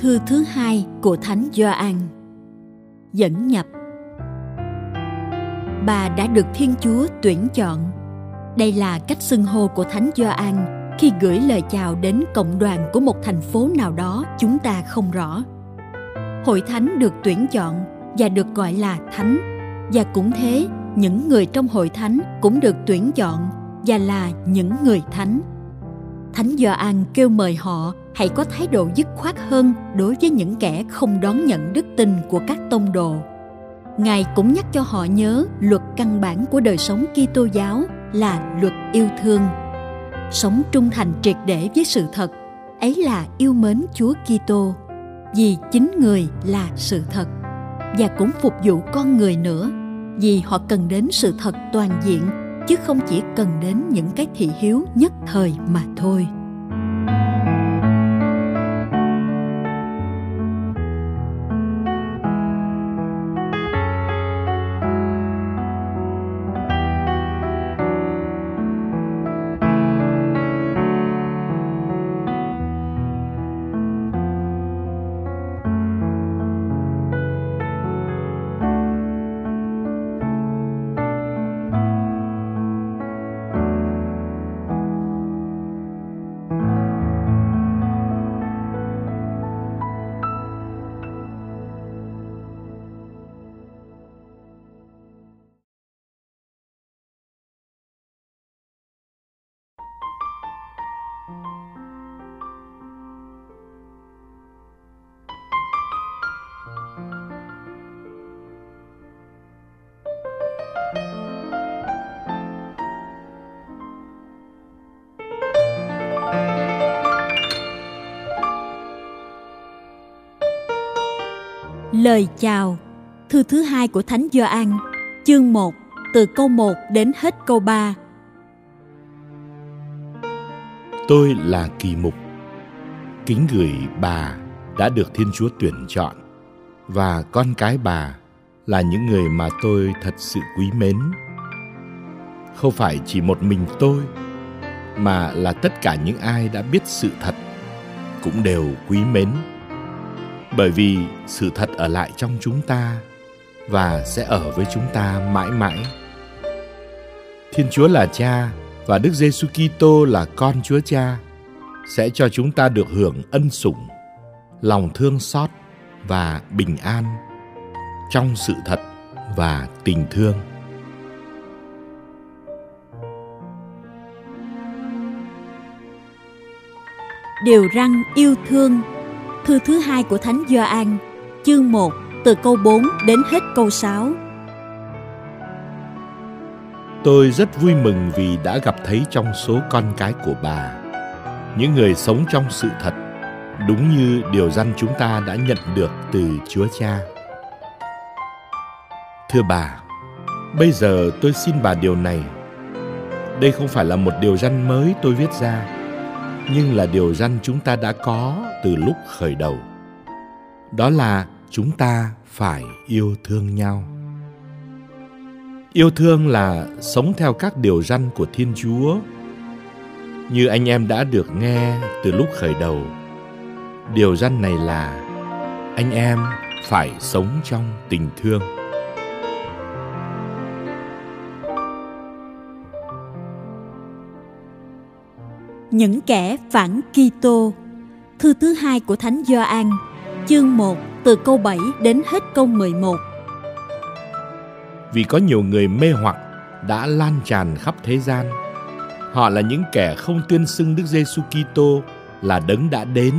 Thư thứ hai của Thánh Gioan Dẫn nhập Bà đã được Thiên Chúa tuyển chọn. Đây là cách xưng hô của Thánh Gioan khi gửi lời chào đến cộng đoàn của một thành phố nào đó chúng ta không rõ. Hội thánh được tuyển chọn và được gọi là thánh, và cũng thế, những người trong hội thánh cũng được tuyển chọn và là những người thánh thánh gioan kêu mời họ hãy có thái độ dứt khoát hơn đối với những kẻ không đón nhận đức tin của các tông đồ. Ngài cũng nhắc cho họ nhớ luật căn bản của đời sống kitô giáo là luật yêu thương. Sống trung thành triệt để với sự thật, ấy là yêu mến chúa kitô. Vì chính người là sự thật, và cũng phục vụ con người nữa, vì họ cần đến sự thật toàn diện, chứ không chỉ cần đến những cái thị hiếu nhất thời mà thôi. Lời chào Thư thứ hai của Thánh Gioan, chương 1, từ câu 1 đến hết câu 3. Tôi là Kỳ Mục, kính gửi bà đã được Thiên Chúa tuyển chọn và con cái bà là những người mà tôi thật sự quý mến. Không phải chỉ một mình tôi mà là tất cả những ai đã biết sự thật cũng đều quý mến bởi vì sự thật ở lại trong chúng ta và sẽ ở với chúng ta mãi mãi. Thiên Chúa là Cha và Đức Giêsu Kitô là con Chúa Cha sẽ cho chúng ta được hưởng ân sủng, lòng thương xót và bình an trong sự thật và tình thương. Điều răng yêu thương Thư thứ hai của Thánh Gioan, chương 1, từ câu 4 đến hết câu 6. Tôi rất vui mừng vì đã gặp thấy trong số con cái của bà những người sống trong sự thật đúng như điều dân chúng ta đã nhận được từ Chúa Cha. Thưa bà, bây giờ tôi xin bà điều này. Đây không phải là một điều răn mới tôi viết ra, nhưng là điều răn chúng ta đã có từ lúc khởi đầu. Đó là chúng ta phải yêu thương nhau. Yêu thương là sống theo các điều răn của thiên chúa. Như anh em đã được nghe từ lúc khởi đầu, điều răn này là anh em phải sống trong tình thương. Những kẻ phản Kitô. Thư thứ hai của Thánh Gioan, chương 1 từ câu 7 đến hết câu 11. Vì có nhiều người mê hoặc đã lan tràn khắp thế gian. Họ là những kẻ không tuyên xưng Đức Giêsu Kitô là đấng đã đến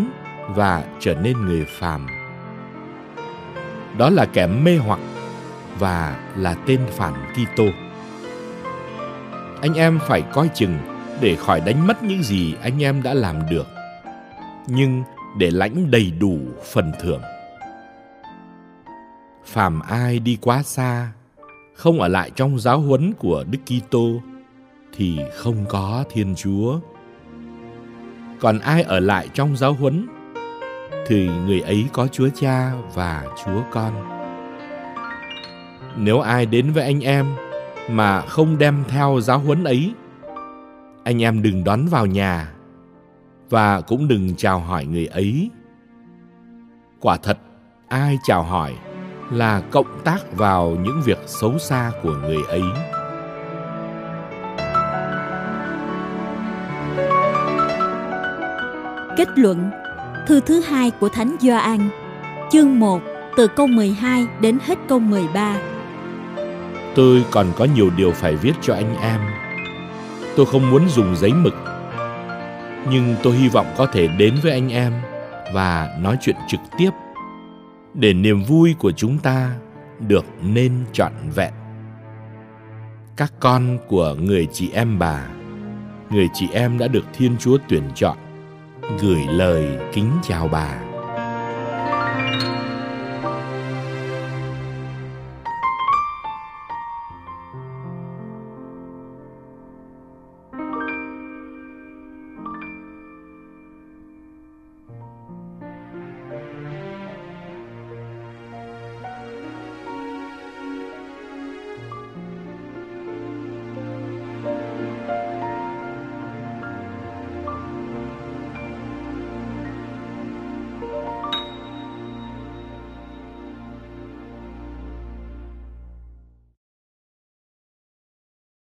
và trở nên người phàm. Đó là kẻ mê hoặc và là tên phản Kitô. Anh em phải coi chừng để khỏi đánh mất những gì anh em đã làm được, nhưng để lãnh đầy đủ phần thưởng. Phàm ai đi quá xa, không ở lại trong giáo huấn của đức kitô, thì không có thiên chúa. Còn ai ở lại trong giáo huấn, thì người ấy có chúa cha và chúa con. Nếu ai đến với anh em mà không đem theo giáo huấn ấy anh em đừng đón vào nhà và cũng đừng chào hỏi người ấy quả thật ai chào hỏi là cộng tác vào những việc xấu xa của người ấy Kết luận Thư thứ hai của Thánh Gioan, chương 1, từ câu 12 đến hết câu 13. Tôi còn có nhiều điều phải viết cho anh em. Tôi không muốn dùng giấy mực, nhưng tôi hy vọng có thể đến với anh em và nói chuyện trực tiếp để niềm vui của chúng ta được nên trọn vẹn. Các con của người chị em bà, người chị em đã được Thiên Chúa tuyển chọn, gửi lời kính chào bà.